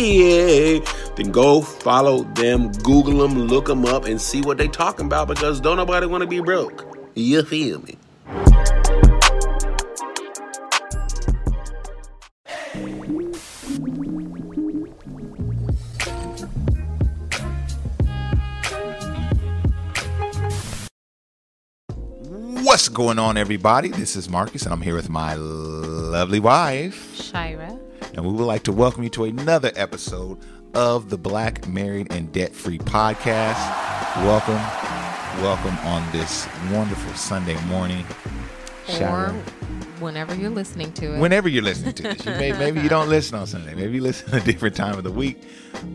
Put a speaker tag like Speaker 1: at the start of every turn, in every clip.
Speaker 1: then go follow them, Google them, look them up, and see what they talking about because don't nobody want to be broke. You feel me?
Speaker 2: What's going on, everybody? This is Marcus, and I'm here with my lovely wife,
Speaker 3: Shira.
Speaker 2: And we would like to welcome you to another episode of the Black Married and Debt Free podcast. Welcome, welcome on this wonderful Sunday morning.
Speaker 3: Or whenever you're listening to it.
Speaker 2: Whenever you're listening to this. You may, maybe you don't listen on Sunday. Maybe you listen a different time of the week.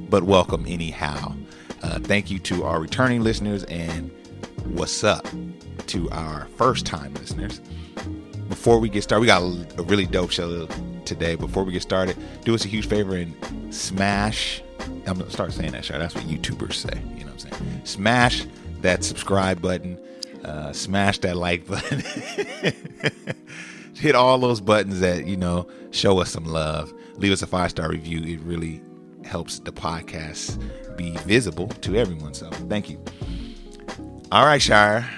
Speaker 2: But welcome anyhow. Uh, thank you to our returning listeners and what's up to our first time listeners. Before we get started, we got a really dope show today. Before we get started, do us a huge favor and smash. I'm gonna start saying that, Shar. That's what YouTubers say. You know what I'm saying? Smash that subscribe button. Uh, smash that like button. Hit all those buttons that you know show us some love. Leave us a five star review. It really helps the podcast be visible to everyone. So thank you. All right, Shire.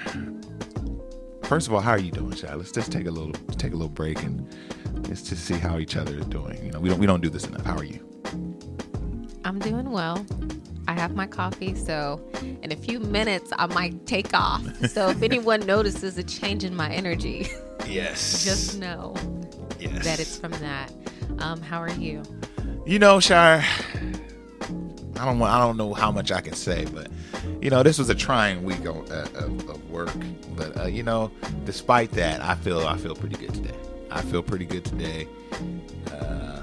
Speaker 2: First of all, how are you doing, Shire? Let's just take a little take a little break and is to see how each other is doing. You know, we don't we don't do this enough. How are you?
Speaker 3: I'm doing well. I have my coffee, so in a few minutes I might take off. So if anyone notices a change in my energy,
Speaker 2: yes,
Speaker 3: just know
Speaker 2: yes.
Speaker 3: that it's from that. Um, how are you?
Speaker 2: You know, Shire, I don't I don't know how much I can say, but you know, this was a trying week of, of, of work. But uh, you know, despite that, I feel I feel pretty good today. I feel pretty good today. Uh,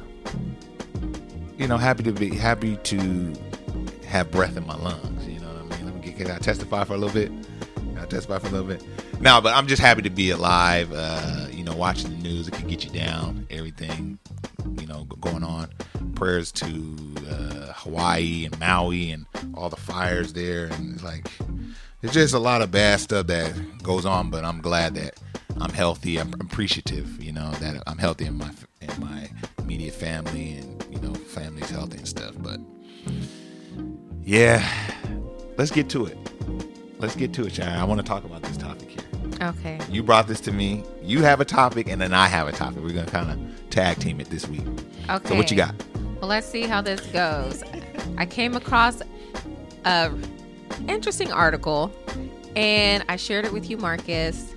Speaker 2: you know, happy to be happy to have breath in my lungs. You know what I mean? Let me get, can I testify for a little bit? Can I testify for a little bit? No, but I'm just happy to be alive. Uh, you know, watching the news, it can get you down. Everything, you know, going on. Prayers to uh, Hawaii and Maui and all the fires there, and it's like it's just a lot of bad stuff that goes on. But I'm glad that I'm healthy. I'm appreciative, you know, that I'm healthy in my in my immediate family and you know, family's healthy and stuff. But yeah, let's get to it. Let's get to it, Sharon. I want to talk about this topic here.
Speaker 3: Okay.
Speaker 2: You brought this to me. You have a topic, and then I have a topic. We're gonna kind of tag team it this week.
Speaker 3: Okay.
Speaker 2: So what you got?
Speaker 3: Well, let's see how this goes. I came across a interesting article, and I shared it with you, Marcus.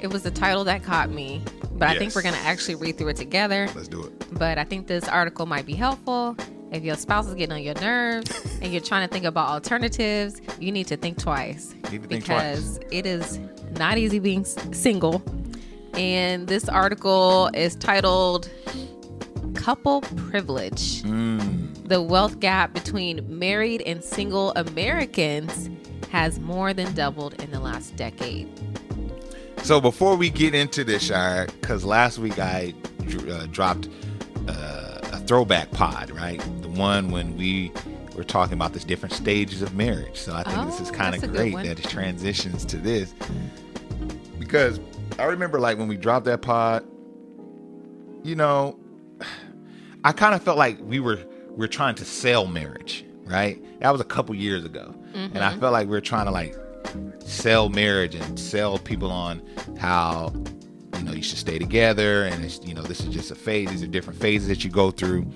Speaker 3: It was the title that caught me, but yes. I think we're going to actually read through it together.
Speaker 2: Let's do it.
Speaker 3: But I think this article might be helpful. If your spouse is getting on your nerves and you're trying to think about alternatives, you need to think twice
Speaker 2: to
Speaker 3: because
Speaker 2: think
Speaker 3: twice. it is not easy being single. And this article is titled Couple Privilege
Speaker 2: mm.
Speaker 3: The wealth gap between married and single Americans has more than doubled in the last decade.
Speaker 2: So before we get into this, Shire, because last week I uh, dropped uh, a throwback pod, right? The one when we were talking about the different stages of marriage. So I think oh, this is oh, kind of great that it transitions to this because I remember like when we dropped that pod, you know, I kind of felt like we were we are trying to sell marriage, right? That was a couple years ago, mm-hmm. and I mm-hmm. felt like we were trying to like sell marriage and sell people on how you know you should stay together and it's you know this is just a phase these are different phases that you go through.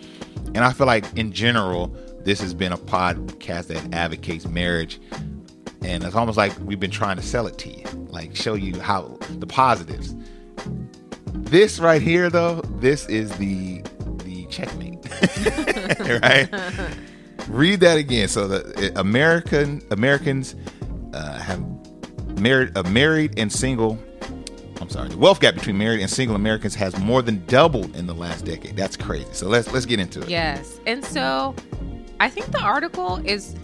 Speaker 2: And i feel like in general this has been a podcast that advocates marriage. And it's almost like we've been trying to sell it to you like show you how the positives. This right here though this is the the checkmate right? Read that again. So the eh, american americans uh, have married, uh, married and single I'm sorry, the wealth gap between married and single Americans has more than doubled in the last decade. That's crazy. So let's let's get into it.
Speaker 3: Yes. And so I think the article is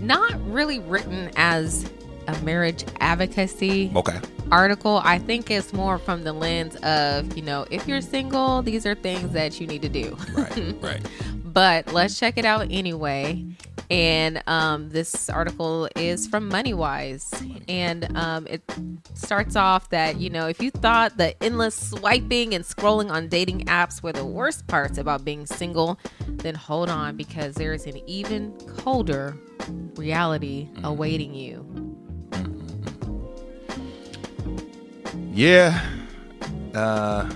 Speaker 3: not really written as a marriage advocacy
Speaker 2: Okay.
Speaker 3: article. I think it's more from the lens of, you know, if you're single, these are things that you need to do.
Speaker 2: Right. right.
Speaker 3: but let's check it out anyway. And um, this article is from MoneyWise. And um, it starts off that, you know, if you thought the endless swiping and scrolling on dating apps were the worst parts about being single, then hold on because there is an even colder reality awaiting you.
Speaker 2: Yeah. Uh,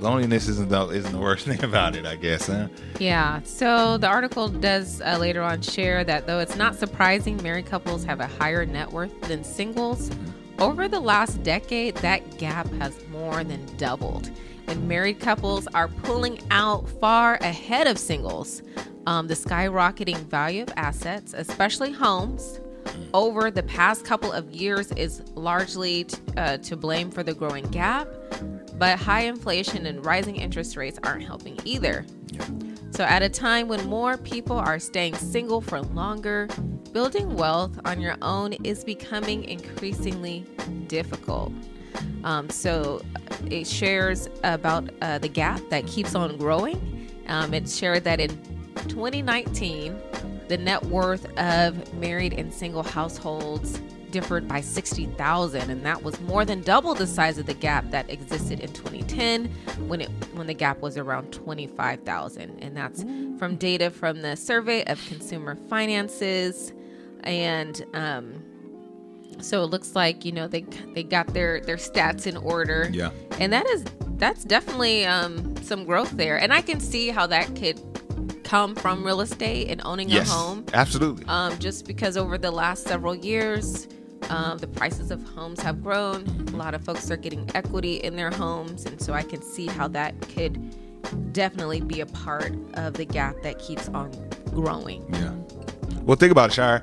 Speaker 2: loneliness isn't the isn't the worst thing about it, I guess. Huh?
Speaker 3: Yeah. So the article does uh, later on share that though it's not surprising married couples have a higher net worth than singles, over the last decade, that gap has more than doubled. And married couples are pulling out far ahead of singles. Um, the skyrocketing value of assets, especially homes, over the past couple of years is largely t- uh, to blame for the growing gap, but high inflation and rising interest rates aren't helping either. So, at a time when more people are staying single for longer, building wealth on your own is becoming increasingly difficult. Um, so, it shares about uh, the gap that keeps on growing. Um, it shared that in 2019, the net worth of married and single households differed by 60,000 and that was more than double the size of the gap that existed in 2010 when it when the gap was around 25,000 and that's from data from the survey of consumer finances and um so it looks like you know they they got their their stats in order
Speaker 2: Yeah.
Speaker 3: and that is that's definitely um some growth there and i can see how that could come from real estate and owning
Speaker 2: Yes.
Speaker 3: a home
Speaker 2: Absolutely.
Speaker 3: um, just because over the last several years, um, the prices of homes have grown. A lot of folks are getting equity in their homes, and so I can see how that could definitely be a part of the gap that keeps on growing.
Speaker 2: Yeah. Well, think about it, Shire.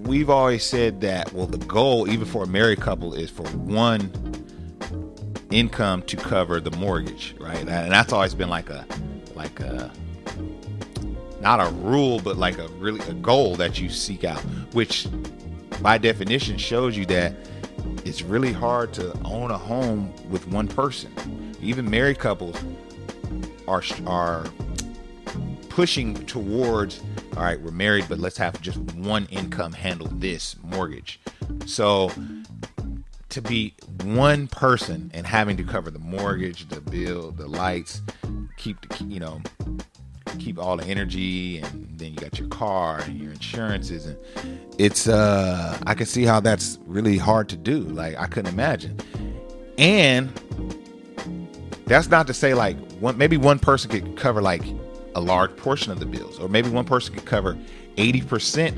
Speaker 2: We've always said that, well, the goal, even for a married couple, is for one income to cover the mortgage, right? And that's always been like a, like a, not a rule, but like a really a goal that you seek out, which by definition shows you that it's really hard to own a home with one person. Even married couples are are pushing towards all right we're married but let's have just one income handle this mortgage so to be one person and having to cover the mortgage the bill the lights keep the you know keep all the energy and then you got your car and your insurances and it's uh i can see how that's really hard to do like i couldn't imagine. And that's not to say like one maybe one person could cover like a large portion of the bills or maybe one person could cover 80%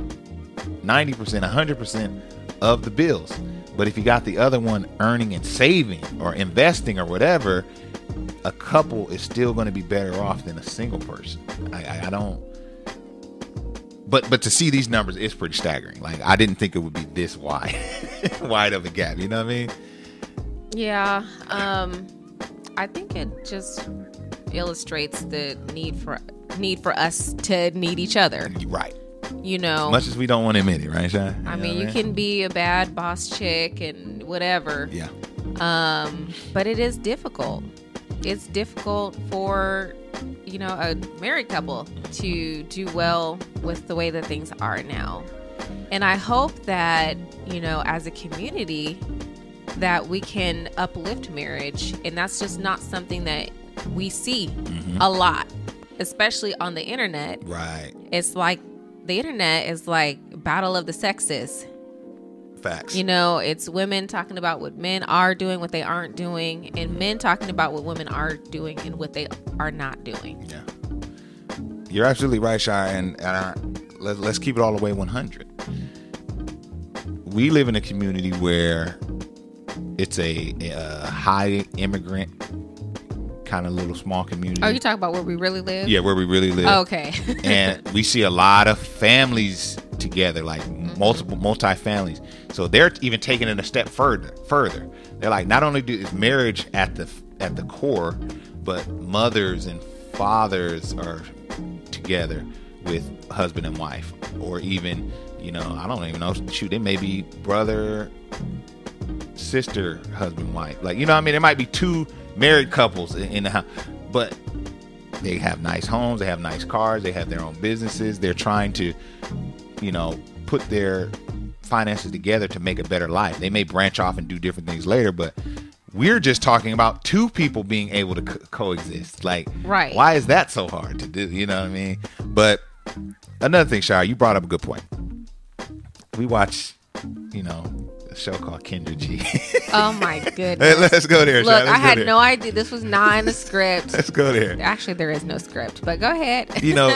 Speaker 2: 90% 100% of the bills. But if you got the other one earning and saving or investing or whatever a couple is still going to be better off than a single person I, I, I don't but but to see these numbers is pretty staggering like i didn't think it would be this wide wide of a gap you know what i mean
Speaker 3: Yeah, um, I think it just illustrates the need for need for us to need each other.
Speaker 2: right
Speaker 3: You know,
Speaker 2: much as we don't want to admit it right Shy?
Speaker 3: I mean, you can be a bad boss chick and whatever.
Speaker 2: yeah
Speaker 3: Um, but it is difficult. It's difficult for you know a married couple to do well with the way that things are now. And I hope that you know as a community that we can uplift marriage. And that's just not something that we see mm-hmm. a lot especially on the internet.
Speaker 2: Right.
Speaker 3: It's like the internet is like battle of the sexes
Speaker 2: facts
Speaker 3: you know, it's women talking about what men are doing, what they aren't doing, and men talking about what women are doing and what they are not doing.
Speaker 2: Yeah. You're absolutely right, Shy. And, and let, let's keep it all the way 100. We live in a community where it's a, a high immigrant kind of little small community.
Speaker 3: Oh, you talking about where we really live?
Speaker 2: yeah, where we really live.
Speaker 3: Oh, okay.
Speaker 2: and we see a lot of families together, like multiple multi families. So they're even taking it a step further. Further, They're like not only do is marriage at the at the core, but mothers and fathers are together with husband and wife, or even you know I don't even know. Shoot, it may be brother, sister, husband, wife. Like you know, I mean, there might be two married couples in the house, but they have nice homes, they have nice cars, they have their own businesses. They're trying to, you know, put their finances together to make a better life. They may branch off and do different things later, but we're just talking about two people being able to co- coexist. Like,
Speaker 3: Right.
Speaker 2: Why is that so hard to do? You know what I mean? But another thing, Shire, you brought up a good point. We watch, you know, a show called Kendra G.
Speaker 3: Oh my
Speaker 2: Hey,
Speaker 3: goodness.
Speaker 2: Let's go there.
Speaker 3: Look, I had
Speaker 2: there.
Speaker 3: no idea this was not in the script.
Speaker 2: Let's go there.
Speaker 3: Actually, there is no script, but go ahead.
Speaker 2: you know,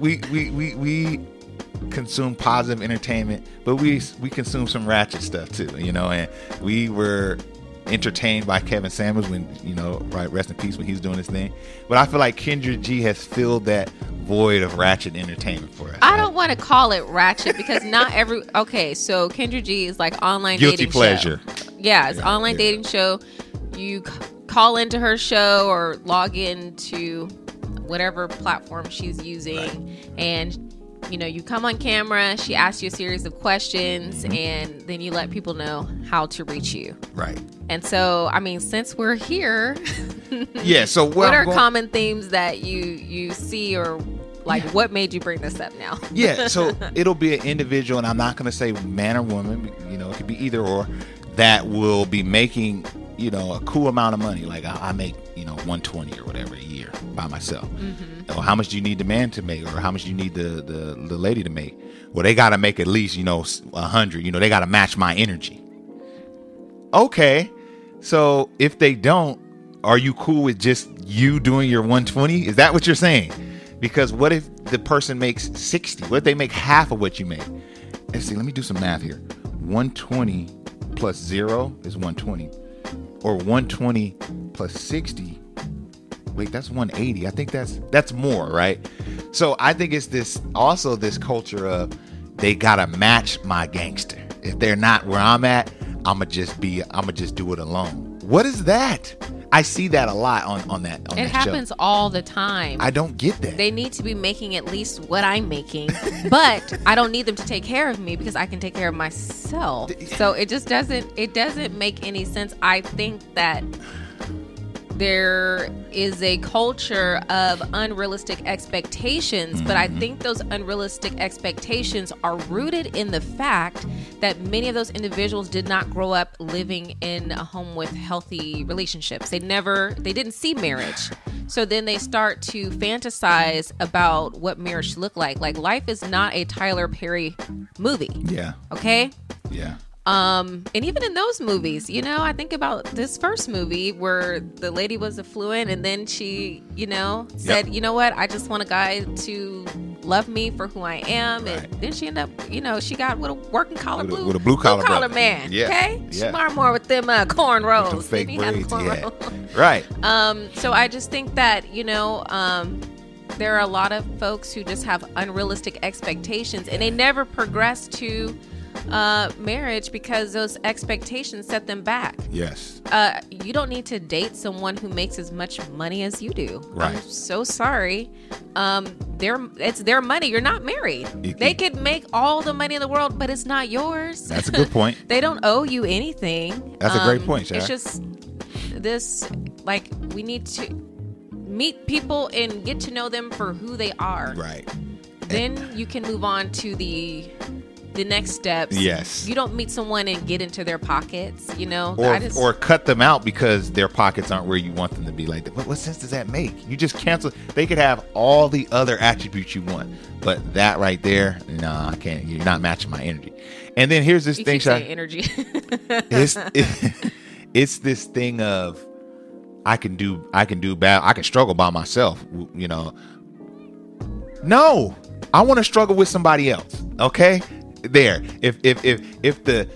Speaker 2: we we we we consume positive entertainment, but we we consume some ratchet stuff too. You know, and we were entertained by Kevin Samuels when you know, right, rest in peace when he was doing his thing. But I feel like Kendra G has filled that void of ratchet entertainment for us.
Speaker 3: I
Speaker 2: right?
Speaker 3: don't want to call it ratchet because not every. Okay, so Kendra G is like online
Speaker 2: guilty
Speaker 3: dating
Speaker 2: pleasure.
Speaker 3: Show. Yeah, it's
Speaker 2: Yeah,
Speaker 3: online
Speaker 2: yeah.
Speaker 3: dating show. You call into her show or log into whatever platform she's using, and you know you come on camera. She asks you a series of questions,
Speaker 2: Mm-hmm.
Speaker 3: and then you let people know how to reach you.
Speaker 2: Right.
Speaker 3: And so, I mean, since we're here,
Speaker 2: Yeah. So what,
Speaker 3: what are
Speaker 2: going-
Speaker 3: common themes that you you see or like what made you bring this up now?
Speaker 2: yeah so it'll be an individual and i'm not going to say man or woman you know it could be either or that will be making you know a cool amount of money like i, I make you know 120 or whatever a year by myself. Mm-hmm. Or how much do you need the man to make or how much do you need the the, the lady to make? Well they got to make at least you know 100 you know they got to match my energy. Okay so if they don't are you cool with just you doing your 120 is that what you're saying? Because what if the person makes 60 what if they make half of what you make? Let's see let me do some math here. 120 plus 0 is 120 or 120 plus 60 wait that's 180 i think that's that's more right? So i think it's this also this culture of they gotta match my gangster. If they're not where i'm at i'ma just be i'ma just do it alone. What is that i see that a lot on on that on
Speaker 3: It
Speaker 2: that
Speaker 3: happens
Speaker 2: show
Speaker 3: all the time.
Speaker 2: i don't get that
Speaker 3: they need to be making at least what I'm making, but I don't need them to take care of me because I can take care of myself. So it just doesn't it doesn't make any sense. I think that there is a culture of unrealistic expectations, but I mm-hmm. think those unrealistic expectations are rooted in the fact that many of those individuals did not grow up living in a home with healthy relationships. They never, they didn't see marriage. So then they start to fantasize about what marriage should look like. Like life is not a Tyler Perry movie,
Speaker 2: yeah
Speaker 3: okay?
Speaker 2: yeah
Speaker 3: Um, and even in those movies, you know, I think about this first movie where the lady was affluent and then she, you know, said,
Speaker 2: Yep.
Speaker 3: you know what, I just want a guy to love me for who I am.
Speaker 2: Right.
Speaker 3: And then she ended up, you know, she got with a working collar
Speaker 2: With a-
Speaker 3: blue,
Speaker 2: with a blue-collar brother.
Speaker 3: man.
Speaker 2: Yeah,
Speaker 3: Okay. She
Speaker 2: yeah.
Speaker 3: learned more with them uh, cornrows.
Speaker 2: Them fake
Speaker 3: Then he had
Speaker 2: braids yeah
Speaker 3: cornrows.
Speaker 2: right
Speaker 3: Um, so I just think that, you know, um, there are a lot of folks who just have unrealistic expectations and they never progress to uh, marriage because those expectations set them back.
Speaker 2: yes
Speaker 3: Uh, you don't need to date someone who makes as much money as you do.
Speaker 2: Right.
Speaker 3: I'm so sorry. Um, their it's their money. You're not married.
Speaker 2: You-
Speaker 3: they could make all the money in the world, but it's not yours.
Speaker 2: that's a good point
Speaker 3: they don't owe you anything.
Speaker 2: That's a great
Speaker 3: Um,
Speaker 2: point, Shara.
Speaker 3: It's just this like we need to meet people and get to know them for who they are.
Speaker 2: right
Speaker 3: Then you can move on to the the next steps.
Speaker 2: Yes.
Speaker 3: You don't meet someone and get into their pockets, you know.
Speaker 2: or
Speaker 3: just,
Speaker 2: or cut them out because their pockets aren't where you want them to be. Like, what, what sense does that make? You just cancel. They could have all the other attributes you want, but that right there, no, I can't. You're not matching my energy. And then here's this
Speaker 3: you
Speaker 2: thing,
Speaker 3: keep energy.
Speaker 2: It's it, it's this thing of I can do I can do bad. I can struggle by myself. You know. No, I want to struggle with somebody else. Okay, there. If if if if the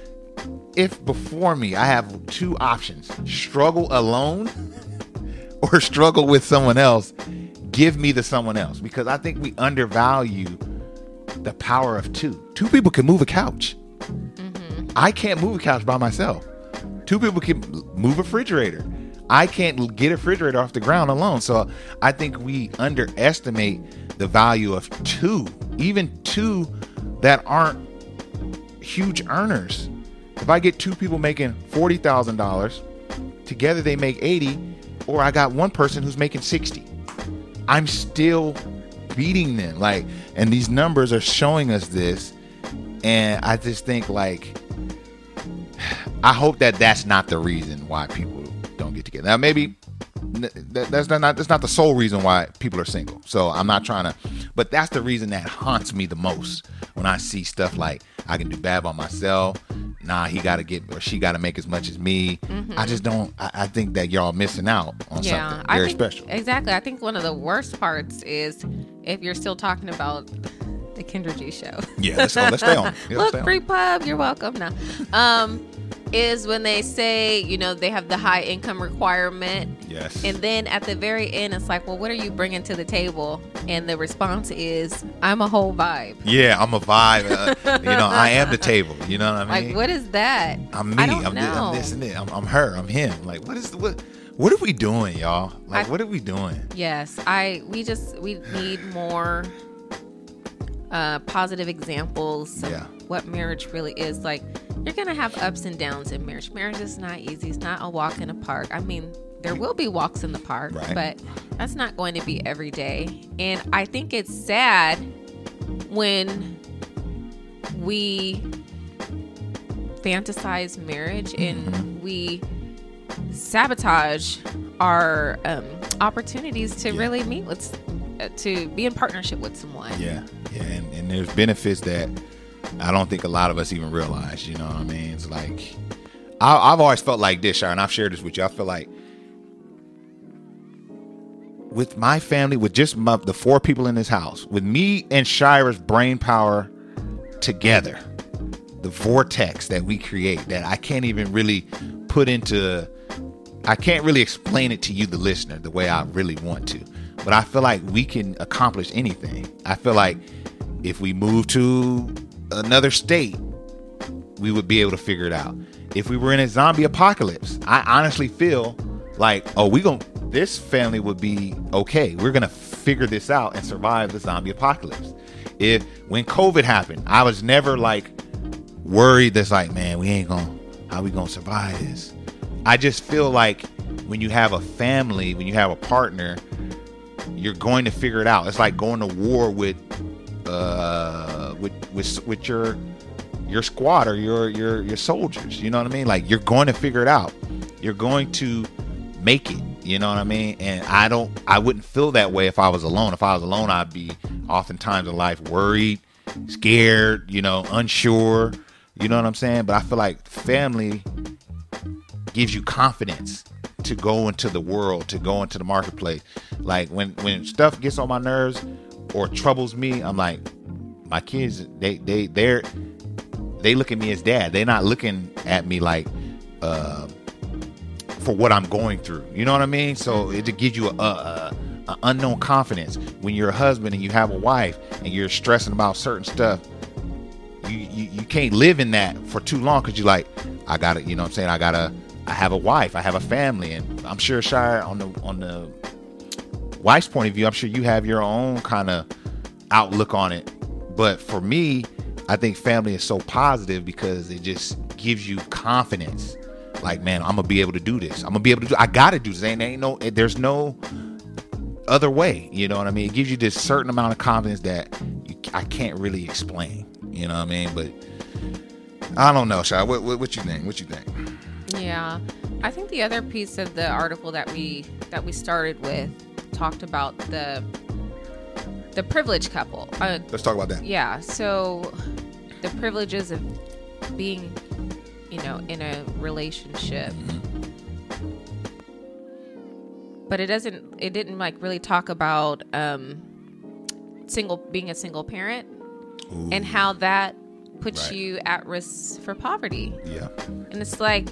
Speaker 2: if before me I have two options: struggle alone or struggle with someone else. Give me the someone else because I think we undervalue the power of two. Two people can move a couch. Mm-hmm. I can't move a couch by myself. Two people can move a refrigerator. I can't get a refrigerator off the ground alone. So I think we underestimate the value of two, even two that aren't huge earners. If I get two people making forty thousand dollars, together they make eighty, or I got one person who's making sixty. I'm still beating them. Like, and these numbers are showing us this. And I just think like, I hope that that's not the reason why people don't get together. Now, maybe that's not that's not the sole reason why people are single. So I'm not trying to, but that's the reason that haunts me the most when I see stuff like I can do bad by myself. Nah, he got to get or she got to make as much as me.
Speaker 3: Mm-hmm.
Speaker 2: I just don't. I, I think that y'all missing out on something very
Speaker 3: I think,
Speaker 2: special.
Speaker 3: Exactly. I think one of the worst parts is if you're still talking about the Kendra G show.
Speaker 2: Yeah, let's go. Let's stay on. Yeah,
Speaker 3: Look,
Speaker 2: stay on.
Speaker 3: free pub, you're welcome. Now, Um, is when they say, you know, they have the high income requirement.
Speaker 2: Yes.
Speaker 3: And then at the very end, it's like, well, what are you bringing to the table? And the response is, I'm a whole vibe.
Speaker 2: Yeah, I'm a vibe. Uh, you know, I am the table. You know what I mean?
Speaker 3: Like, what is that?
Speaker 2: I'm me.
Speaker 3: I don't
Speaker 2: I'm, thi-
Speaker 3: know.
Speaker 2: I'm this and this. I'm, I'm her. I'm him. Like, what is the what? What are we doing, y'all? Like,
Speaker 3: I-
Speaker 2: what are we doing?
Speaker 3: Yes, I we just we need more uh positive examples
Speaker 2: Yeah.
Speaker 3: What marriage really is. Like you're gonna have ups and downs in marriage. Marriage is not easy. It's not a walk in a park. I mean, there will be walks in the park,
Speaker 2: Right.
Speaker 3: but that's not going to be every day. And I think it's sad when we fantasize marriage
Speaker 2: Mm-hmm.
Speaker 3: and we sabotage our um, opportunities to
Speaker 2: Yeah.
Speaker 3: really meet with, uh, to be in partnership with someone.
Speaker 2: Yeah, yeah, and, and there's benefits that I don't think a lot of us even realize. You know what I mean? It's like I, I've always felt like this, Sharon. I've shared this with you. I feel like with my family, with just my, the four people in this house, with me and Shira's brain power together, the vortex that we create that I can't even really put into I can't really explain it to you, the listener, the way I really want to. But I feel like we can accomplish anything. I feel like if we move to another state, we would be able to figure it out. If we were in a zombie apocalypse, I honestly feel like, oh, we going to this family would be okay. We're gonna figure this out and survive the zombie apocalypse. If when COVID happened, I was never like worried that's like, man, we ain't gonna how we gonna survive this. I just feel like when you have a family, when you have a partner, you're going to figure it out. It's like going to war with uh with with with your your squad or your your your soldiers. You know what I mean? Like you're going to figure it out. You're going to make it. You know what I mean? And I don't I wouldn't feel that way if I was alone. If I was alone, I'd be oftentimes in life worried, scared, you know, unsure. You know what I'm saying? But I feel like family gives you confidence to go into the world, to go into the marketplace. Like when when stuff gets on my nerves or troubles me, I'm like, my kids, they they they're they look at me as dad. They're not looking at me like uh, for what I'm going through. You know what I mean? So it gives you a, a, a unknown confidence when you're a husband and you have a wife and you're stressing about certain stuff. You, you, you can't live in that for too long because you're like, I gotta, you know what I'm saying? I gotta, I have a wife, I have a family, and I'm sure Shire on the on the wife's point of view, I'm sure you have your own kind of outlook on it. But for me, I think family is so positive because it just gives you confidence. Like, man, I'm gonna be able to do this. I'm gonna be able to do. I gotta do this. Ain't ain't no. Eh, there's no other way. You know what I mean? It gives you this certain amount of confidence that you, I can't really explain. You know what I mean? But I don't know, Shy. What, what what you think? What you think?
Speaker 3: Yeah. I think the other piece of the article that we that we started with talked about the the privileged couple. Uh,
Speaker 2: Let's talk about that.
Speaker 3: yeah, so the privileges of being, you know, in a relationship. But it doesn't it didn't like really talk about um single being a single parent
Speaker 2: Ooh,
Speaker 3: and how that puts
Speaker 2: Right.
Speaker 3: you at risk for poverty.
Speaker 2: yeah,
Speaker 3: And it's like,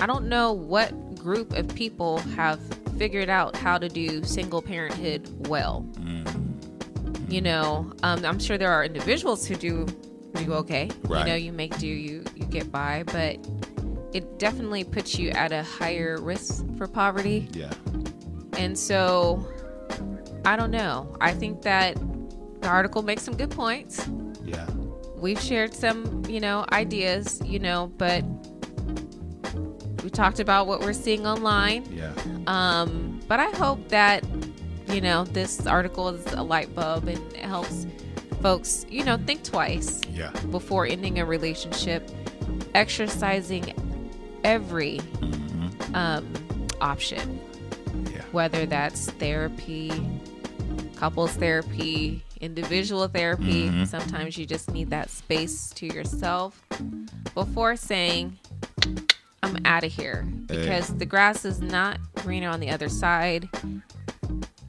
Speaker 3: I don't know what group of people have figured out how to do single parenthood well.
Speaker 2: Mm.
Speaker 3: You know, um, I'm sure there are individuals who do do okay.
Speaker 2: Right.
Speaker 3: You know, you make do, you you get by, but it definitely puts you at a higher risk for poverty.
Speaker 2: Yeah.
Speaker 3: And so, I don't know. I think that the article makes some good points.
Speaker 2: Yeah.
Speaker 3: We've shared some, you know, ideas, you know, but we talked about what we're seeing online.
Speaker 2: Yeah.
Speaker 3: Um, but I hope that, you know, this article is a light bulb and it helps folks, you know, think twice
Speaker 2: Yeah.
Speaker 3: before ending a relationship, exercising every um, option,
Speaker 2: Yeah.
Speaker 3: whether that's therapy, couples therapy, individual therapy. Sometimes you just need that space to yourself before saying, I'm out of here.
Speaker 2: Hey.
Speaker 3: Because the grass is not greener on the other side.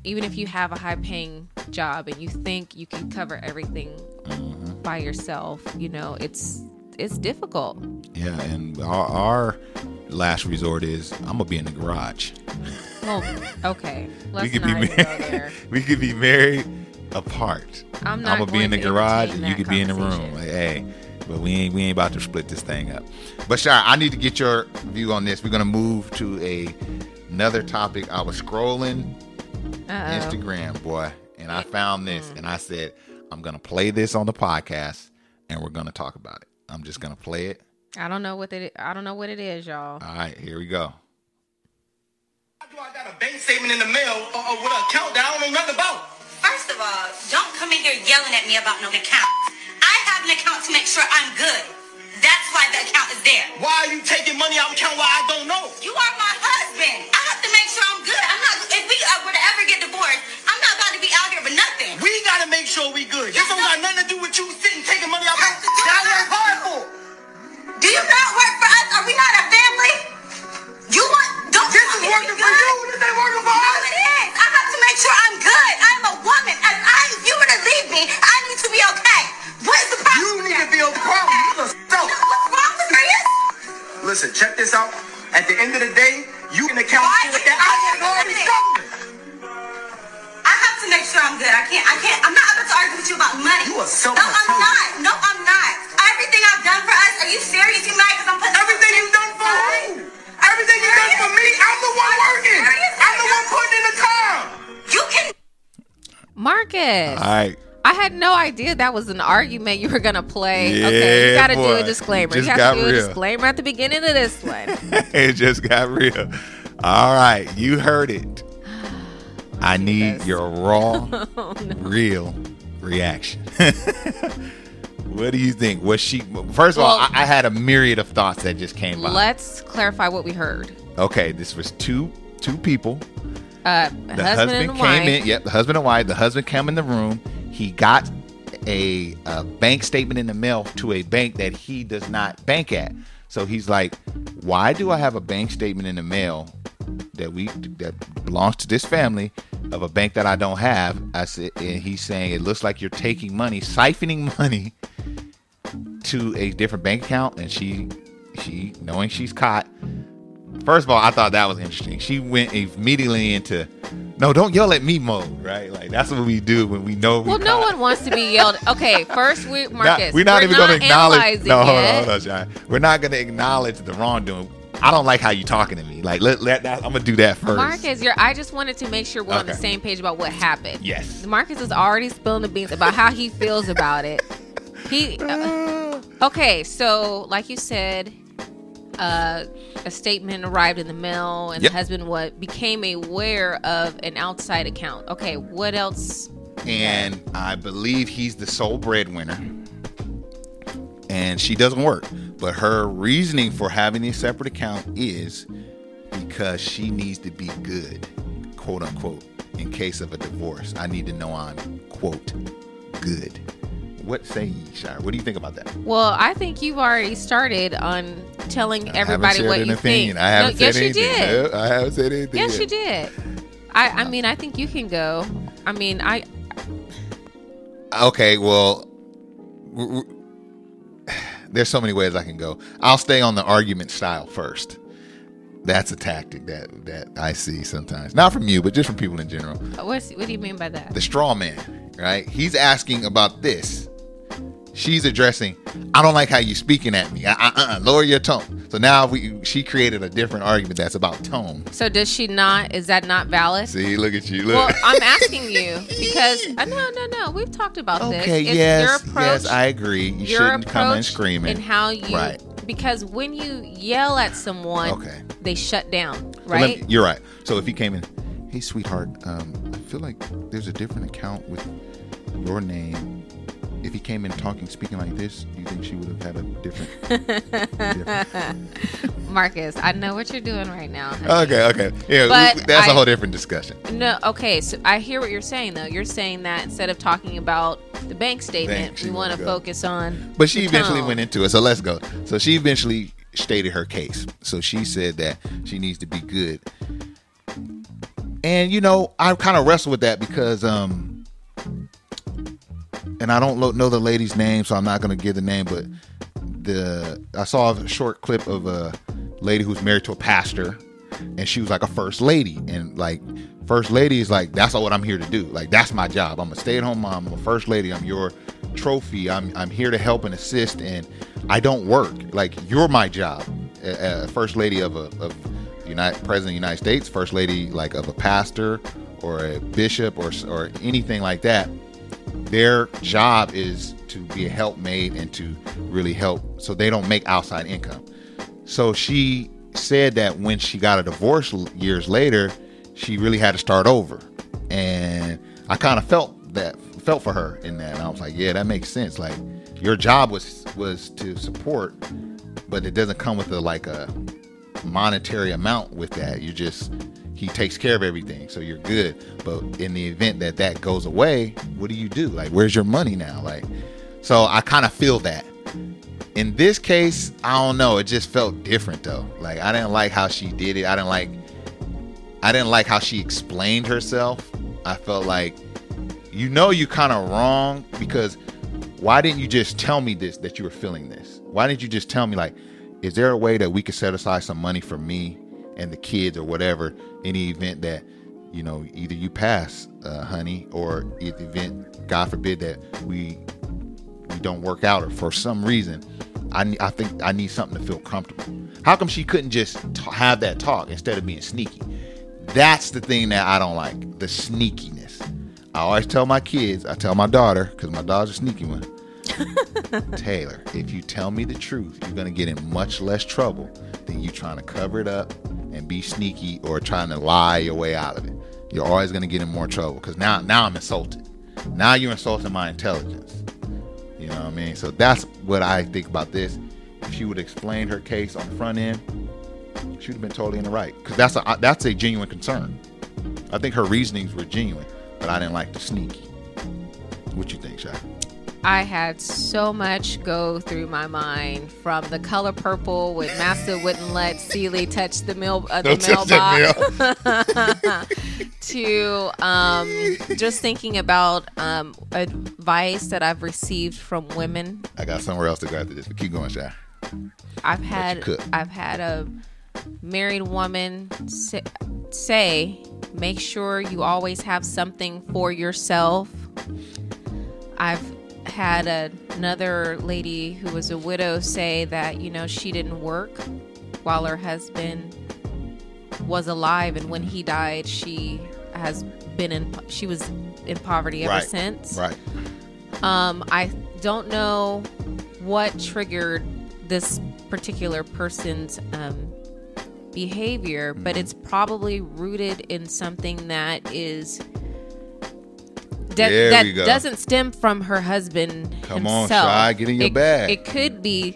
Speaker 3: Even if you have a high paying job and you think you can cover everything mm-hmm. by yourself, you know, it's it's difficult.
Speaker 2: Yeah. And our, our last resort is I'm gonna be in the garage.
Speaker 3: Well, okay. Let's
Speaker 2: we could be married.
Speaker 3: there.
Speaker 2: we could be married apart.
Speaker 3: I'm not.
Speaker 2: I'm gonna be in the garage and you could be in the room. Like, hey, but we ain't we ain't about to split this thing up. But Shire, I need to get your view on this. We're gonna move to a another topic. I was scrolling
Speaker 3: Uh-oh.
Speaker 2: Instagram, boy, and I found this mm. and I said, I'm gonna play this on the podcast and we're gonna talk about it. I'm just gonna play it.
Speaker 3: I don't know what it. I don't know what it is, y'all.
Speaker 2: All right, here we go.
Speaker 4: Why do I got a bank statement in the mail or, or with an account that I don't know nothing about?
Speaker 5: First of all, don't come in here yelling at me about no account. An account to make sure I'm good. That's why the account is there.
Speaker 4: Why are you taking money out of account while I don't know?
Speaker 5: You are my husband. I have to make sure I'm good. I'm not. If we uh, were to ever get divorced, I'm not about to be out here for nothing.
Speaker 4: We gotta make sure we good. This don't got nothing to do with you sitting taking money out of
Speaker 5: Has to
Speaker 4: that I
Speaker 5: with
Speaker 4: work hard for.
Speaker 5: Do you not work for us? Are we not a family? You want? Don't.
Speaker 4: This is working for you. This ain't working for
Speaker 5: No,
Speaker 4: us.
Speaker 5: it is. I have to make sure I'm good. I'm a woman. If I, if you were to leave me, I need to be okay. What's the problem?
Speaker 4: You need to be a problem. You a self.
Speaker 5: What's wrong with me?
Speaker 4: Listen, check this out. At the end of the day, you can account
Speaker 5: Why
Speaker 4: for
Speaker 5: you
Speaker 4: that. I
Speaker 5: gotta
Speaker 4: work hard
Speaker 5: do
Speaker 4: and
Speaker 5: it?
Speaker 4: struggling.
Speaker 5: I have to make sure I'm good. I can't. I can't. I'm not about to argue with you about money.
Speaker 4: You a self-
Speaker 5: No, I'm not. No, I'm not. Everything I've done for us. Are you serious? You mad because I'm putting
Speaker 4: Everything you've done for who? Everything you've done for me, I'm the one working. I'm the one putting in the time.
Speaker 5: You can.
Speaker 3: Marcus.
Speaker 2: All right.
Speaker 3: I had no idea that was an argument you were gonna play. okay, you gotta do a disclaimer.
Speaker 2: It
Speaker 3: You
Speaker 2: just
Speaker 3: have
Speaker 2: got
Speaker 3: to do
Speaker 2: real.
Speaker 3: a disclaimer at the beginning of this one.
Speaker 2: it just got real. All right, you heard it. I need
Speaker 3: this.
Speaker 2: your raw,
Speaker 3: oh, no.
Speaker 2: real reaction. what do you think? Was she? First of all, I, I had a myriad of thoughts that just came by.
Speaker 3: Let's clarify what we heard.
Speaker 2: okay, this was two two people.
Speaker 3: Uh,
Speaker 2: The
Speaker 3: husband, and
Speaker 2: came
Speaker 3: wife.
Speaker 2: in. Yep, the husband and wife. The husband came in the room. He got a, a bank statement in the mail to a bank that he does not bank at. So he's like, "Why do I have a bank statement in the mail that we that belongs to this family of a bank that I don't have?" I said, and he's saying it looks like you're taking money, siphoning money to a different bank account, and she she knowing she's caught First of all, I thought that was interesting. She went immediately into, no, don't yell at me mode, right? Like that's what we do when we know. We
Speaker 3: Well, no one wants to be yelled. Okay, first we
Speaker 2: Not-
Speaker 3: Marcus.
Speaker 2: we're not even going to acknowledge. No, hold on, hold on, Sean. We're not going to acknowledge the wrongdoing. I don't like how you're talking to me. Like let, let that. I'm gonna do that first.
Speaker 3: Marcus, you're, I just wanted to make sure we're on the same page about what happened.
Speaker 2: Yes.
Speaker 3: Marcus is already spilling the beans about how he feels about it. He uh, okay, so like you said, uh, a statement arrived in the mail, and
Speaker 2: Yep.
Speaker 3: the husband what became aware of an outside account. Okay, what else?
Speaker 2: and I believe he's the sole breadwinner. And she doesn't work, but her reasoning for having a separate account is because she needs to be good, quote unquote, in case of a divorce. I need to know I'm quote good. What say ye, Shire? What do you think about that?
Speaker 3: Well, I think you've already started on telling
Speaker 2: I
Speaker 3: everybody what you
Speaker 2: opinion.
Speaker 3: think.
Speaker 2: I haven't
Speaker 3: No, yes,
Speaker 2: said
Speaker 3: you did.
Speaker 2: No, I haven't said anything.
Speaker 3: Yes,
Speaker 2: yet.
Speaker 3: you did. I, I mean, I think you can go. I mean, I
Speaker 2: Okay, well, there's so many ways I can go. I'll stay on the argument style first. That's a tactic that that I see sometimes, not from you, but just from people in general.
Speaker 3: what's what do you mean by that?
Speaker 2: The straw man, right? He's asking about this. She's addressing. I don't like how you're speaking at me. Uh, uh, uh, lower your tone. So now we she created a different argument that's about tone.
Speaker 3: So does she not? Is that not valid?
Speaker 2: See, look at you. Look.
Speaker 3: Well, I'm asking you because uh, no, no, no. We've talked about this.
Speaker 2: okay, yes,
Speaker 3: approach.
Speaker 2: yes, I agree. You shouldn't come in screaming.
Speaker 3: and how you
Speaker 2: Right.
Speaker 3: because when you yell at someone,
Speaker 2: Okay.
Speaker 3: they shut down,
Speaker 2: So
Speaker 3: right?
Speaker 2: me- you're right. So if he came in, hey, sweetheart, um, I feel like there's a different account with your name. If he came in talking, speaking like this, do you think she would have had a different? different?
Speaker 3: Marcus, I know what you're doing right now.
Speaker 2: Okay, okay, yeah,
Speaker 3: But
Speaker 2: that's a
Speaker 3: I-
Speaker 2: whole different discussion.
Speaker 3: No, okay. So I hear what you're saying, though. You're saying that instead of talking about the bank statement,
Speaker 2: Bank,
Speaker 3: we want
Speaker 2: wanna
Speaker 3: focus on.
Speaker 2: But she eventually
Speaker 3: tone.
Speaker 2: went into it. So let's go. So she eventually stated her case. So she said that she needs to be good. And you know, I kind of wrestle with that because um Mm-hmm. and I don't know the lady's name, so I'm not going to give the name, but the I saw a short clip of a lady who's married to a pastor and she was like a first lady and like first lady is like that's all what I'm here to do. Like that's my job. I'm a stay-at-home mom. I'm a first lady. I'm your trophy. I'm I'm here to help and assist and I don't work. Like you're my job. A, first lady of a of United President of the United States, first lady like of a pastor or a bishop or or anything like that their job is to be a helpmate and to really help so they don't make outside income. So she said that when she got a divorce years later, she really had to start over. And I kind of felt that felt for her in that. And I was like, yeah, that makes sense. Like your job was was to support, but it doesn't come with a like a monetary amount with that. You just he takes care of everything, so you're good. But in the event that that goes away, what do you do? Like, where's your money now? Like, so I kind of feel that. In this case, I don't know. It just felt different though. Like I didn't like how she did it. I didn't like. I didn't like how she explained herself. I felt like, you know, you kind of wrong because why didn't you just tell me this that you were feeling this? Why didn't you just tell me like, is there a way that we could set aside some money for me and the kids or whatever the event that you know either you pass, uh, honey, or the event, God forbid, that we we don't work out or for some reason, I I think I need something to feel comfortable. How come she couldn't just t- have that talk instead of being sneaky? That's the thing that I don't like, the sneakiness. I always tell my kids, I tell my daughter, because my daughter's a sneaky one. Taylor, if you tell me the truth, you're gonna get in much less trouble than you trying to cover it up and be sneaky or trying to lie your way out of it. You're always gonna get in more trouble because now now I'm insulted. Now you're insulting my intelligence. You know what I mean? So that's what I think about this. If she would explain her case on the front end, she would have been totally in the right because that's a that's a genuine concern. I think her reasonings were genuine, but I didn't like the sneaky. What you think, Shy?
Speaker 3: I had so much go through my mind from the color purple with Master wouldn't let Celie touch the mail uh, the
Speaker 2: Don't touch that
Speaker 3: mailbox to um, just thinking about um, advice that I've received from women.
Speaker 2: I got somewhere else to go after this, but keep going, Shy.
Speaker 3: I've had. I've had a married woman say, say make sure you always have something for yourself. I've had a, another lady who was a widow say that you know she didn't work while her husband was alive and when he died she has been in she was in poverty ever
Speaker 2: Right.
Speaker 3: since
Speaker 2: Right.
Speaker 3: um, I don't know what triggered this particular person's um, behavior, but
Speaker 2: Mm-hmm.
Speaker 3: it's probably rooted in something that is that, that doesn't stem from her husband
Speaker 2: Come on,
Speaker 3: himself.
Speaker 2: Shy, get in your
Speaker 3: it,
Speaker 2: bag.
Speaker 3: It could be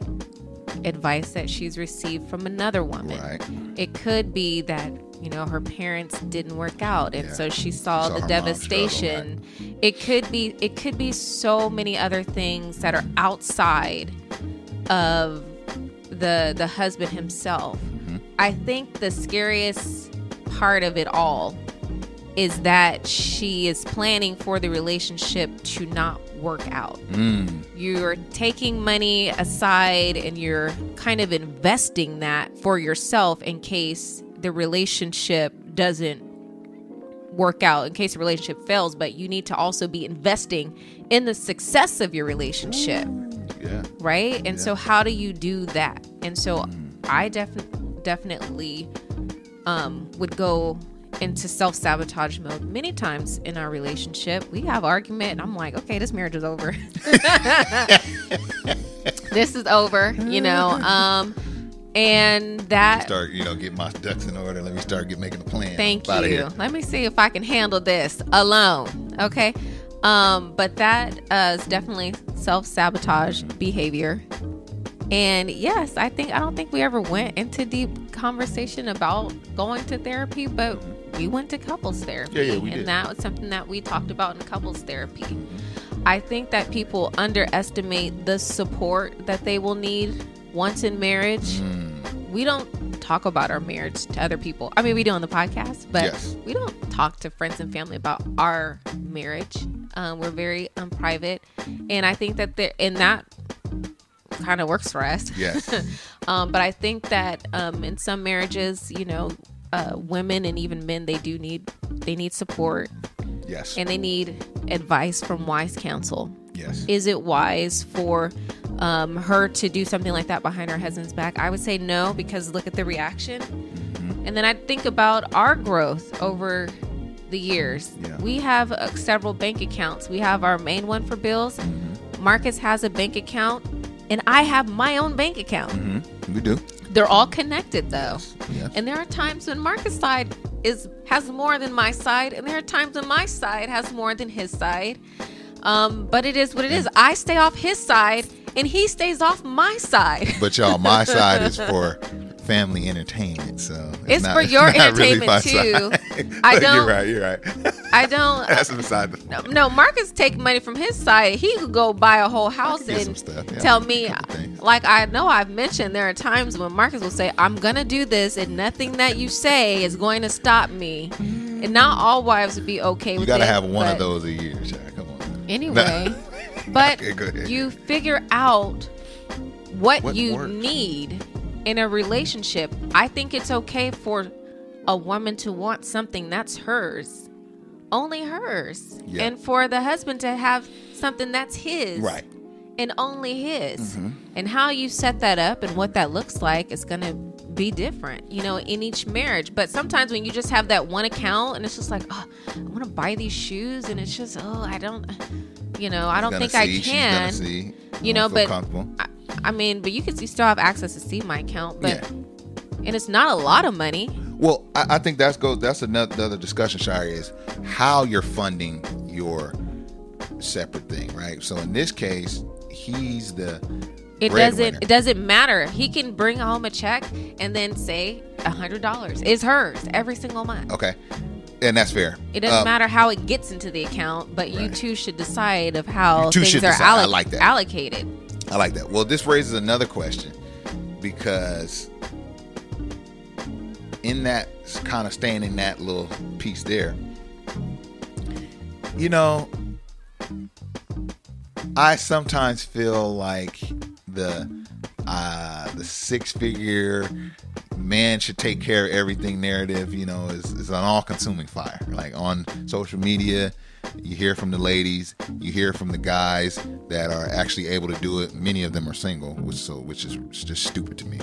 Speaker 3: advice that she's received from another woman.
Speaker 2: Right.
Speaker 3: It could be that you know her parents didn't work out, and
Speaker 2: Yeah.
Speaker 3: so she saw,
Speaker 2: Saw
Speaker 3: the devastation. It could be. It could be so many other things that are outside of the the husband himself.
Speaker 2: Mm-hmm.
Speaker 3: I think the scariest part of it all is that she is planning for the relationship to not work out.
Speaker 2: Mm.
Speaker 3: You're taking money aside and you're kind of investing that for yourself in case the relationship doesn't work out, in case the relationship fails, but you need to also be investing in the success of your relationship
Speaker 2: Yeah.
Speaker 3: right? And so, how do you do that? And so, I def- definitely um, would go into self sabotage mode many times in our relationship. We have argument, and I'm like, okay, this marriage is over. this is over, you know. Um, and that
Speaker 2: Start, you know, get my ducks in order. Let me start get making a plan.
Speaker 3: Thank
Speaker 2: I'm
Speaker 3: you. Let me see if I can handle this alone. Okay. Um, but that uh, is definitely self sabotage behavior. And yes, I think I don't think we ever went into deep conversation about going to therapy, but we went to couples therapy.
Speaker 2: Yeah, yeah, we
Speaker 3: and
Speaker 2: did.
Speaker 3: that was something that we talked about in couples therapy. I think that people underestimate the support that they will need once in marriage.
Speaker 2: Mm.
Speaker 3: We don't talk about our marriage to other people. I mean, we do on the podcast, but
Speaker 2: Yes.
Speaker 3: we don't talk to friends and family about our marriage. Um, we're very um, private, and I think that there, and that kind of works for us.
Speaker 2: Yes.
Speaker 3: Um, but I think that um, in some marriages, you know, uh, women and even men, they do need they need support
Speaker 2: yes.
Speaker 3: and they need advice from wise counsel.
Speaker 2: yes.
Speaker 3: Is it wise for um, her to do something like that behind her husband's back? I would say no, because look at the reaction.
Speaker 2: Mm-hmm.
Speaker 3: And then I think about our growth over the years.
Speaker 2: Yeah.
Speaker 3: We have uh, several bank accounts. We have our main one for bills.
Speaker 2: Mm-hmm.
Speaker 3: Marcus has a bank account, and I have my own bank account.
Speaker 2: Mhm. We do.
Speaker 3: They're all connected though. And there are times when Marcus' side is has more than my side, and there are times when my side has more than his side. Um, but it is what it is. I stay off his side, and he stays off my side.
Speaker 2: But y'all, my side is for family entertainment. So
Speaker 3: It's
Speaker 2: not-
Speaker 3: for your
Speaker 2: really
Speaker 3: entertainment,
Speaker 2: my
Speaker 3: too.
Speaker 2: Side. don't. You're right. You're right.
Speaker 3: I don't.
Speaker 2: That's beside the
Speaker 3: No, no, Marcus take money from his side. He could go buy a whole house and
Speaker 2: stuff, yeah.
Speaker 3: tell me, like I know I've mentioned, there are times when Marcus will say, "I'm gonna do this, and nothing that you say is going to stop me." And not all wives would be okay
Speaker 2: You
Speaker 3: with You
Speaker 2: got to
Speaker 3: it,
Speaker 2: have one of those a year, Shaq. Come on.
Speaker 3: anyway. but
Speaker 2: Okay,
Speaker 3: you figure out what,
Speaker 2: What
Speaker 3: you
Speaker 2: works.
Speaker 3: need in a relationship. I think it's okay for a woman to want something that's hers, only hers,
Speaker 2: Yeah.
Speaker 3: and for the husband to have something that's his,
Speaker 2: Right.
Speaker 3: and only his.
Speaker 2: Mm-hmm.
Speaker 3: And how you set that up and what that looks like is going to be different, you know, in each marriage. But sometimes when you just have that one account and it's just like, oh, I want to buy these shoes, and it's just, oh, I don't, you know, I don't think I
Speaker 2: see, she's
Speaker 3: can.
Speaker 2: see.
Speaker 3: You know, but. I, I mean, but you can you still have access to see my account, but
Speaker 2: Yeah.
Speaker 3: and it's not a lot of money.
Speaker 2: Well, I, I think that's goes. That's another, another discussion. Shar is how you're funding your separate thing, right? So in this case, he's the
Speaker 3: It doesn't it doesn't matter. He can bring home a check and then say a hundred dollars is hers every single month.
Speaker 2: Okay, and that's fair.
Speaker 3: It doesn't
Speaker 2: Um,
Speaker 3: matter how it gets into the account, but you two should decide of how things are
Speaker 2: decide. I like that.
Speaker 3: allocated.
Speaker 2: I like that. Well, this raises another question because in that kind of staying in that little piece there, you know, I sometimes feel like the uh, the six figure man should take care of everything narrative, you know, is, is an all consuming fire. Like on social media, you hear from the ladies, you hear from the guys that are actually able to do it. Many of them are single, which so which is just stupid to me.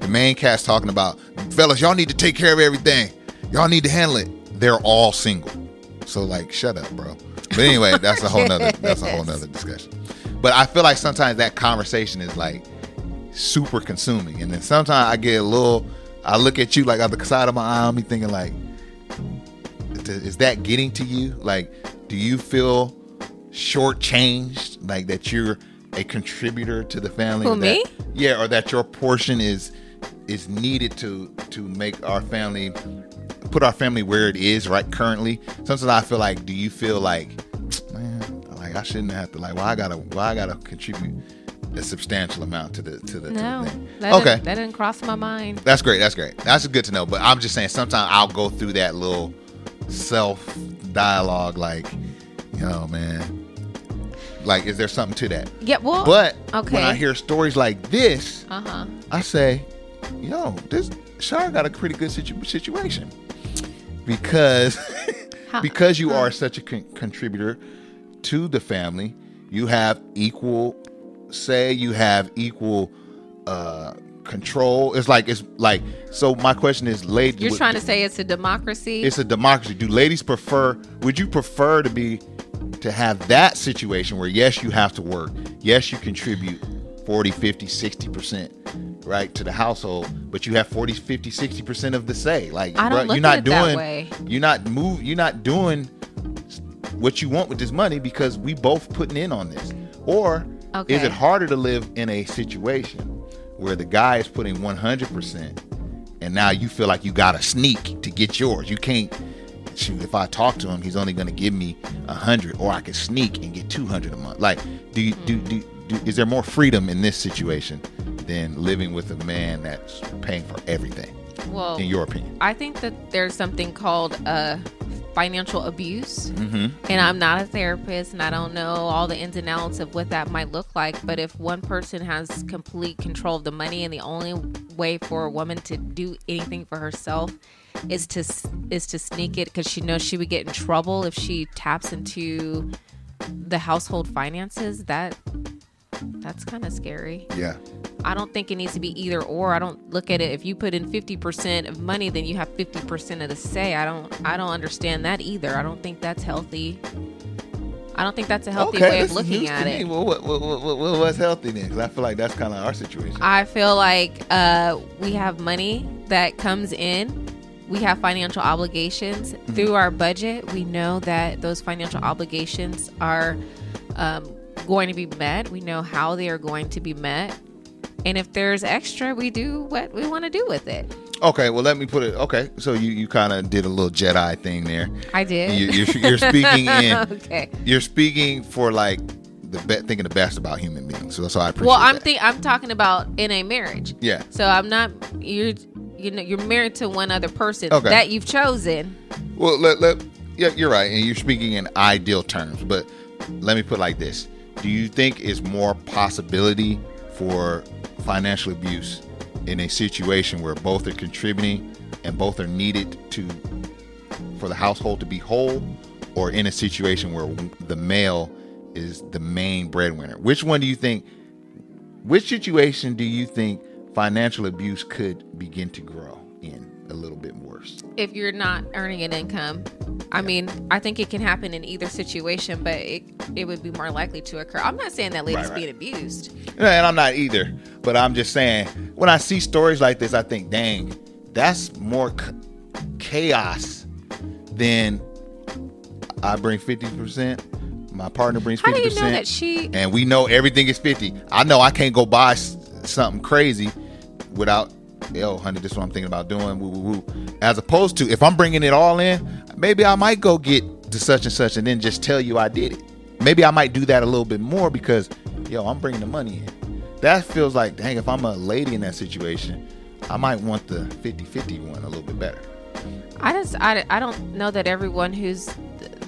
Speaker 2: The main cast talking about, fellas, y'all need to take care of everything. Y'all need to handle it. They're all single. So like shut up, bro. But anyway, that's a whole nother that's a whole nother discussion. But I feel like sometimes that conversation is like super consuming. And then sometimes I get a little I look at you like out the side of my eye, I'm thinking like is that getting to you? Like, do you feel shortchanged? Like that you're a contributor to the family?
Speaker 3: Who,
Speaker 2: that-
Speaker 3: me?
Speaker 2: Yeah, or that your portion is is needed to to make our family put our family where it is right currently. Sometimes I feel like, do you feel like, man, like I shouldn't have to like, why I gotta why I gotta contribute a substantial amount to the to the, to the thing?
Speaker 3: that
Speaker 2: okay,
Speaker 3: didn't, that didn't cross my mind.
Speaker 2: that's great. That's great. That's good to know. But I'm just saying, sometimes I'll go through that little self dialogue, like, you know, man, like, is there something to that?
Speaker 3: Yeah, well,
Speaker 2: But
Speaker 3: okay.
Speaker 2: when I hear stories like this,
Speaker 3: uh huh.
Speaker 2: I say, yo, this Shar got a pretty good situ- situation because because you are such a con- contributor to the family, you have equal say, you have equal uh, control. It's like it's like. So my question is, ladies,
Speaker 3: You're trying to say it's a democracy?
Speaker 2: it's a democracy. Do ladies prefer? Would you prefer to be to have that situation where yes, you have to work, yes, you contribute 40, 50, 60 percent, right, to the household, but you have 40, 50, 60 percent of the say. Like,
Speaker 3: I don't
Speaker 2: bruh,
Speaker 3: look
Speaker 2: you're not
Speaker 3: at it that
Speaker 2: doing,
Speaker 3: way.
Speaker 2: you're not move, you're not doing what you want with this money because we both putting in on this. Or is it harder to live in a situation where the guy is putting 100 percent, and now you feel like you got to sneak to get yours? You can't. Shoot, if I talk to him, he's only going to give me a hundred, or I can sneak and get two hundred a month. Like, do you do, do do? Is there more freedom in this situation than living with a man that's paying for everything?
Speaker 3: well,
Speaker 2: In your opinion?
Speaker 3: I think that there's something called uh, financial abuse.
Speaker 2: Mm-hmm.
Speaker 3: And I'm not a therapist and I don't know all the ins and outs of what that might look like. But if one person has complete control of the money and the only way for a woman to do anything for herself is to is to sneak it because she knows she would get in trouble if she taps into the household finances, that that's kind of scary.
Speaker 2: Yeah.
Speaker 3: I don't think it needs to be either or. I don't look at it if you put in 50% of money then you have 50% of the say. I don't I don't understand that either. I don't think that's healthy. I don't think that's a healthy way of looking at it.
Speaker 2: Well, what, what, what, what, what's healthy then? Because I feel like that's kind of our situation.
Speaker 3: I feel like uh, we have money that comes in. We have financial obligations
Speaker 2: Mm-hmm.
Speaker 3: through our budget. We know that those financial obligations are um, going to be met. We know how they are going to be met. And if there's extra, we do what we want to do with it.
Speaker 2: Okay, well, let me put it. Okay, so you, you kind of did a little Jedi thing there.
Speaker 3: I did.
Speaker 2: You, you're, you're speaking in.
Speaker 3: okay.
Speaker 2: You're speaking for like the be- thinking the best about human beings. So, that's so I appreciate.
Speaker 3: Well, I'm
Speaker 2: that.
Speaker 3: think I'm talking about in a marriage.
Speaker 2: Yeah.
Speaker 3: So I'm not you're you know you're married to one other person
Speaker 2: Okay.
Speaker 3: that you've chosen.
Speaker 2: Well, let, let yeah, you're right, and you're speaking in ideal terms. But let me put it like this: Do you think is more possibility for financial abuse in a situation where both are contributing and both are needed to for the household to be whole, or in a situation where the male is the main breadwinner? Which one do you think? Which situation do you think financial abuse could begin to grow in a little bit worse?
Speaker 3: If you're not earning an income, I mean, I think it can happen in either situation, but it it would be more likely to occur. I'm not saying that ladies
Speaker 2: Right, right.
Speaker 3: being abused.
Speaker 2: And I'm not either. But I'm just saying, when I see stories like this, I think, dang, that's more c- chaos than I bring 50%, my partner brings 50%.
Speaker 3: How do you know that she?
Speaker 2: and we know everything is 50. I know I can't go buy something crazy without, yo, honey, this is what I'm thinking about doing. Woo, woo, woo. As opposed to if I'm bringing it all in, maybe I might go get to such and such and then just tell you I did it. Maybe I might do that a little bit more because, yo, I'm bringing the money in. That feels like, dang, if I'm a lady in that situation, I might want the 50 50 one a little bit better.
Speaker 3: I just I, I don't know that everyone who's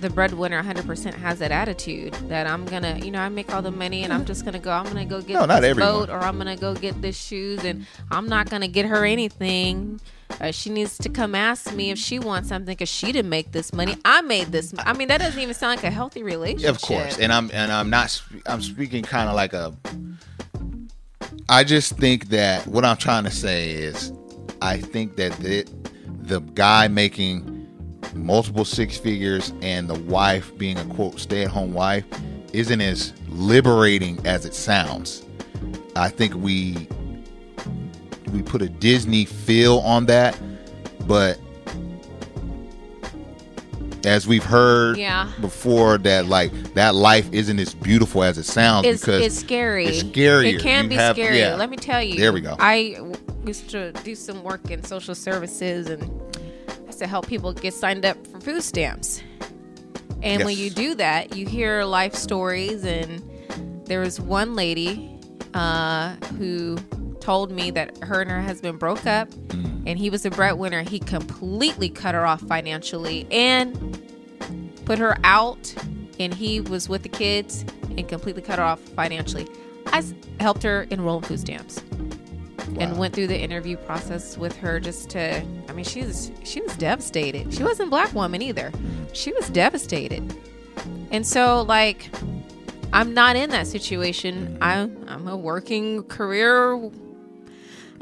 Speaker 3: the breadwinner 100% has that attitude that I'm gonna you know I make all the money and I'm just gonna go I'm gonna go get
Speaker 2: No, not
Speaker 3: this
Speaker 2: everyone.
Speaker 3: boat or I'm gonna go get this shoes and I'm not gonna get her anything. Uh, she needs to come ask me if she wants something because she didn't make this money. I made this. I mean that doesn't even sound like a healthy relationship.
Speaker 2: Of course, and I'm and I'm not. I'm speaking kind of like a. I just think that what I'm trying to say is, I think that the the guy making multiple six figures and the wife being a quote stay at home wife isn't as liberating as it sounds. I think we we put a Disney feel on that, but as we've heard
Speaker 3: Yeah.
Speaker 2: before that like that life isn't as beautiful as it sounds
Speaker 3: it's,
Speaker 2: because
Speaker 3: it's scary.
Speaker 2: it's scarier.
Speaker 3: It can
Speaker 2: You
Speaker 3: be
Speaker 2: have-
Speaker 3: scary.
Speaker 2: yeah.
Speaker 3: Let me tell you.
Speaker 2: There we go.
Speaker 3: I used to do some work in social services and To help people get signed up for food stamps. And when you do that, you hear life stories. And there was one lady uh, who told me that her and her husband broke up
Speaker 2: Mm.
Speaker 3: and he was a breadwinner. He completely cut her off financially and put her out and he was with the kids and completely cut her off financially. I helped her enroll in food stamps and went through the interview process with her just to I mean she was she was devastated. She wasn't a black woman either. She was devastated. And so like I'm not in that situation. I I'm a working career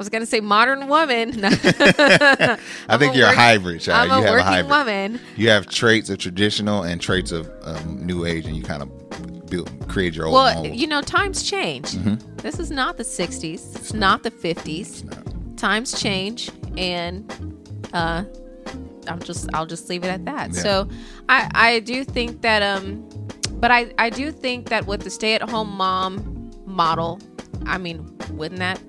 Speaker 3: I was gonna say modern woman.
Speaker 2: I think you're a hybrid, child.
Speaker 3: I'm
Speaker 2: you
Speaker 3: a
Speaker 2: have
Speaker 3: working
Speaker 2: a hybrid.
Speaker 3: woman.
Speaker 2: You have traits of traditional and traits of um, new age, and you kind of build create your own
Speaker 3: Well,
Speaker 2: mold.
Speaker 3: you know, times change.
Speaker 2: Mm-hmm.
Speaker 3: This is not the 60s. It's not the 50s. Times change, and uh, I'll just I'll just leave it at that.
Speaker 2: Yeah.
Speaker 3: So, I I do think that um, but I I do think that with the stay-at-home mom model, I mean, wouldn't that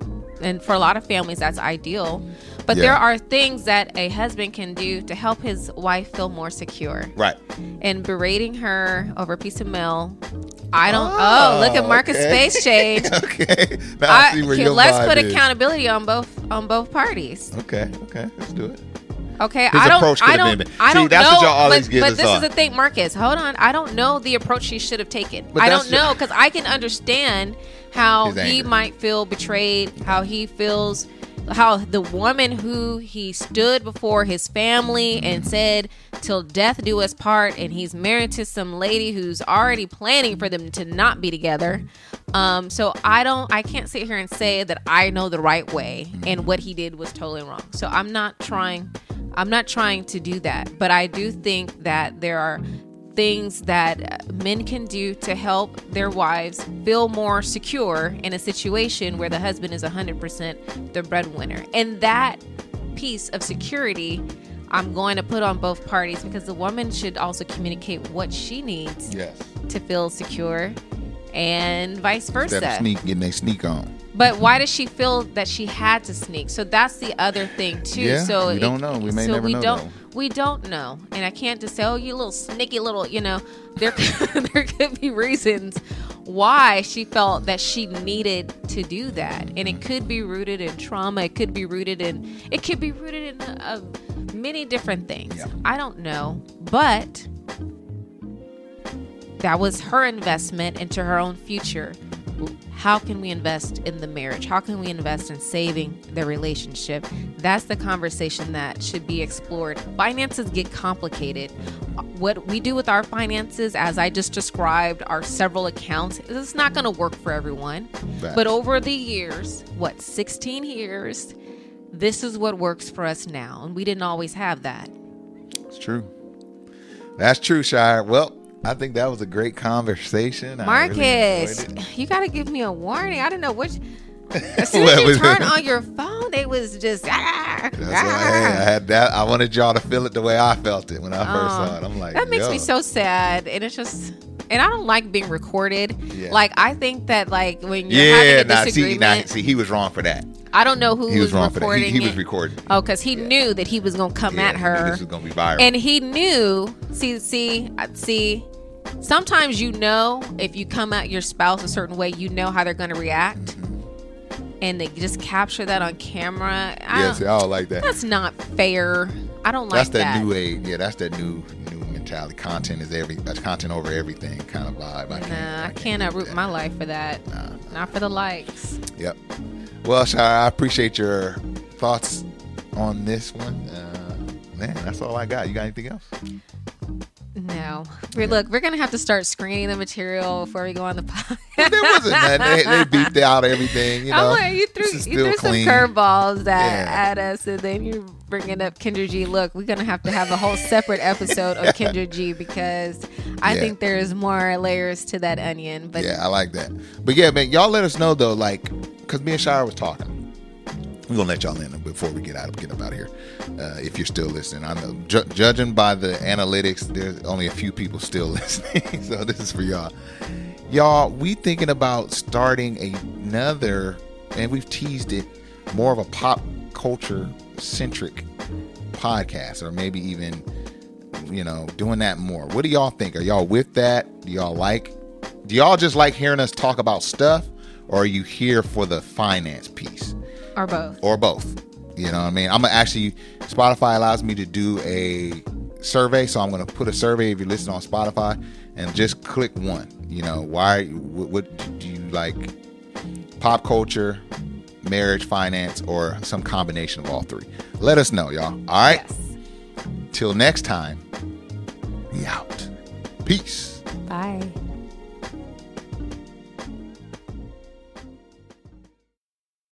Speaker 3: and for a lot of families that's ideal. But
Speaker 2: Yeah.
Speaker 3: there are things that a husband can do to help his wife feel more secure
Speaker 2: right.
Speaker 3: and berating her over a piece of mail. I don't.
Speaker 2: Oh,
Speaker 3: Oh, look at Marcus'
Speaker 2: okay.
Speaker 3: face change.
Speaker 2: okay. Now I, see where your
Speaker 3: let's put
Speaker 2: is.
Speaker 3: accountability on both on both parties.
Speaker 2: Okay. Okay. Let's do it.
Speaker 3: Okay,
Speaker 2: His
Speaker 3: I don't. I don't.
Speaker 2: been-
Speaker 3: I don't
Speaker 2: that's
Speaker 3: know.
Speaker 2: what y'all always
Speaker 3: but but this
Speaker 2: on.
Speaker 3: is the thing, Marcus. Hold on. I don't know the approach he should have taken.
Speaker 2: But
Speaker 3: I don't know because I can understand how he might feel betrayed, how he feels, how the woman who he stood before his family and said, "Till death do us part," and he's married to some lady who's already planning for them to not be together. Um, so I don't, I can't sit here and say that I know the right way and what he did was totally wrong. So I'm not trying, I'm not trying to do that, but I do think that there are things that men can do to help their wives feel more secure in a situation where the husband is 100% the breadwinner. And that piece of security I'm going to put on both parties because the woman should also communicate what she needs
Speaker 2: Yes.
Speaker 3: to feel secure and vice versa.
Speaker 2: Instead sneak getting a sneak on.
Speaker 3: But why does she feel that she had to sneak? So that's the other thing too.
Speaker 2: Yeah,
Speaker 3: so
Speaker 2: we don't know. We may
Speaker 3: so
Speaker 2: never
Speaker 3: we
Speaker 2: know,
Speaker 3: don't. We don't know, and I can't just say, "Oh, you little sneaky little," you know. There, there could be reasons why she felt that she needed to do that, and it could be rooted in trauma. It could be rooted in. It could be rooted in uh, many different things.
Speaker 2: Yeah.
Speaker 3: I don't know, but that was her investment into her own future. How can we invest in the marriage? How can we invest in saving the relationship? That's the conversation that should be explored. Finances get complicated. What we do with our finances, as I just described, our several accounts, it's not going to work for everyone.
Speaker 2: Facts.
Speaker 3: But over the years, what, 16 years, this is what works for us now. And we didn't always have that.
Speaker 2: It's true. That's true, Shar. Well, I think that was a great conversation. I really
Speaker 3: Marcus, you got to give me a warning. I don't know which. As soon as you turn on your phone, it was just. Ah,
Speaker 2: That's why
Speaker 3: ah.
Speaker 2: hey, I had that. I wanted y'all to feel it the way I felt it when I first
Speaker 3: Oh,
Speaker 2: saw it. I'm like,
Speaker 3: that makes
Speaker 2: yo.
Speaker 3: me so sad, and it's just. And I don't like being recorded.
Speaker 2: Yeah.
Speaker 3: Like I think that like when you're having a
Speaker 2: nah, see,
Speaker 3: disagreement,
Speaker 2: nah, see, he was wrong for that.
Speaker 3: I don't know who
Speaker 2: He was
Speaker 3: was,
Speaker 2: wrong for that.
Speaker 3: recording
Speaker 2: He, he was recording.
Speaker 3: Oh, because he knew that he was gonna come
Speaker 2: Yeah,
Speaker 3: at her.
Speaker 2: This was gonna be viral.
Speaker 3: And he knew, see, see, see, sometimes you know if you come at your spouse a certain way, you know how they're going to react. And they just capture that on camera. I
Speaker 2: yeah, see, I don't like that.
Speaker 3: that's not fair. I don't like
Speaker 2: That's that, That's
Speaker 3: that.
Speaker 2: new age. Yeah, that's that new new mentality. Content is every. That's content over everything kind of vibe. I can't.
Speaker 3: Nah, I
Speaker 2: can't
Speaker 3: cannot root
Speaker 2: that.
Speaker 3: my life for that.
Speaker 2: Nah,
Speaker 3: Not for the likes.
Speaker 2: Yep. Well, Shar, I appreciate your thoughts on this one. Uh, man, that's all I got. You got anything else?
Speaker 3: No. Mm-hmm. we look, we're going to have to start screening the material before we go on the podcast.
Speaker 2: There wasn't nothing. They, they beeped out everything. You know,
Speaker 3: I'm like, you threw, you threw some curveballs that
Speaker 2: Yeah.
Speaker 3: at us, and then you're bringing up Kendra G. Look, we're gonna have to have a whole separate episode of Kendra G because I
Speaker 2: Yeah.
Speaker 3: think there's more layers to that onion. But
Speaker 2: Yeah, I like that. But yeah, man, y'all let us know though, like, because me and Shar was talking. We're gonna let y'all in before we get out of get up out of here. Uh, if you're still listening, I know ju- judging by the analytics, there's only a few people still listening. so this is for y'all. Y'all, we thinking about starting another, and we've teased it, more of a pop culture centric podcast, or maybe even, you know, doing that more. What do y'all think? Are y'all with that? Do y'all like? Do y'all just like hearing us talk about stuff, or are you here for the finance piece?
Speaker 3: Or both.
Speaker 2: or both. You know what I mean? I'm gonna actually Spotify allows me to do a survey, so I'm gonna put a survey if you listen on Spotify and just click one. You know, why? What, what do you like? Pop culture, marriage, finance, or some combination of all three? Let us know, y'all. All right.
Speaker 3: Yes.
Speaker 2: Till next time, we out. Peace.
Speaker 3: Bye.